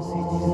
si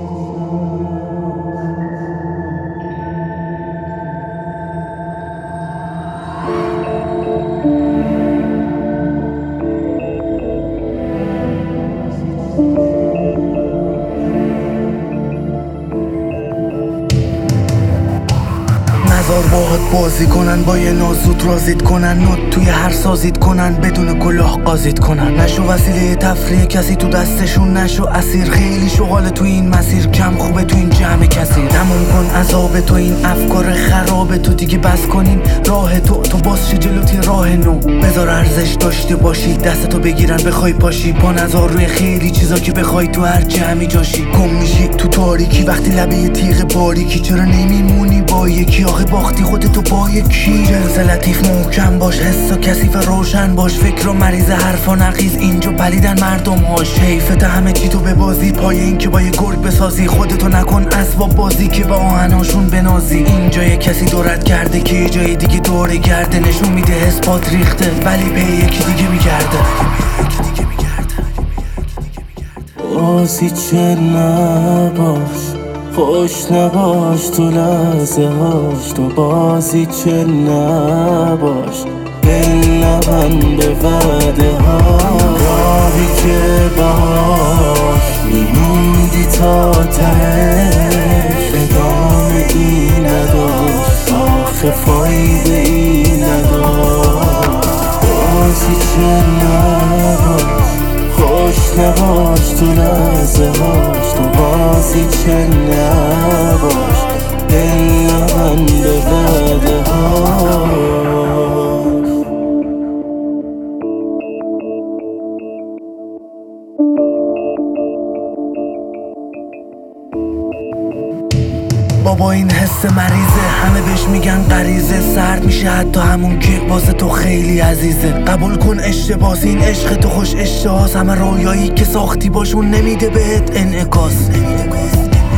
نزار باهات بازی کنن با یه نازود رازید کنن نوت توی هر سازید کنن بدون کلاه قازید کنن. نشو وسیله تفریح کسی تو دستشون نشو اسیر خیلی شغال تو این مسیر کم خوبه تو این جمع کسی. تموم کن عذاب تو این افکار خراب تو دیگه بس کنین راه تو. تو باز جلوتی راه نو. بذار ارزش داشته باشی دستتو بگیرن بخوای پاشی. با نظر روی خیلی چیزا که بخوای تو هر جمعی جاشی. گم میشی تو تاریکی وقتی لبه تیغ باریکی چرا نمیمونی؟ با یکی آخه باختی خودتو با یکی. جنس لطیف محکم باش حسا کثیف روشن باش. فکر و مریض حرفا نقیز اینجا پلیدن مردم هاش حیفت همه چی تو به بازی پای این که با یه گرگ بسازی. خودتو نکن اسباب بازی که با آهناشون بنازی. اینجا یه کسی دورت کرده که یه جای دیگه دوره گرده. نشون میده اثبات ریخته ولی به یکی دیگه میگرده. بازی چه نباش. خوش نباش تو لحظه هاش تو بازی چه نباش؟ دل نبند به وعده ها راهی که باش میموندی تا تهش. ادامه ای نداشت آخه فایده ای نداشت. بازی چه نباش خوش نباش تو لحظه هاش تو بازی چه نباش. دل بابا این حس مریضه. همه بهش میگن غریزه. سرد میشه حتی همون که واسه تو خیلی عزیزه. قبول کن اشتباس. این عشق تو خوش اشتهاس. همه رویایی که ساختی باشون نمیده بهت انعکاس.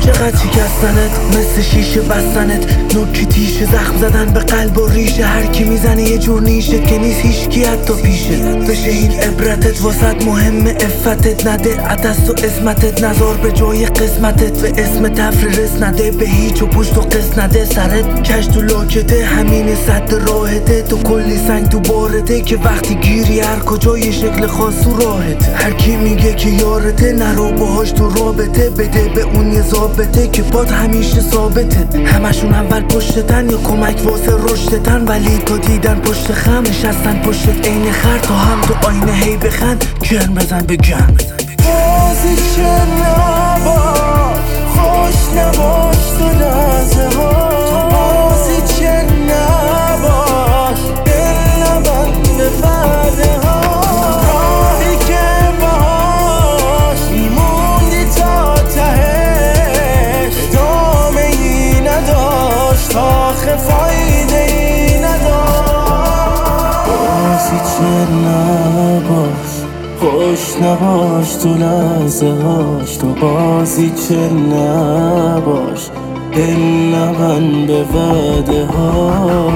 چقدر شکستنت؟ مثل شیشه بستنت. نوکی تیشه زخم زدن به قلب و ریشه. هر کی می‌زنه یه جور نیشه که نیست هیچکی حتی پیشه. بشه این عبرتت واسط مهم افتت نده عدست و اسمتت نظر به جای قسمتت. به اسم تفریرس نده به هیچ و پشت و قس نده. سرت کش تو لاکته همین صد راهته. تو کلی سنگ تو بارته که وقتی گیری هر کجا شکل خاص تو راهته. هر کی میگه که یارته نرو باهاش تو رابطه. بده به اون یه ثابته که پاد همیشه ثابته. همشون اول پشتتن یا کمک واسه رشدتن. ولی تو دیدن پشت خم نشستن پشت عین خر تا هم تو آینه هی بخند. گرم بزن به گرم بازی چه بازی چه نباش خوش نباش تو لحظه هاش. تو بازی چه نباش دل نبند به وعده ها.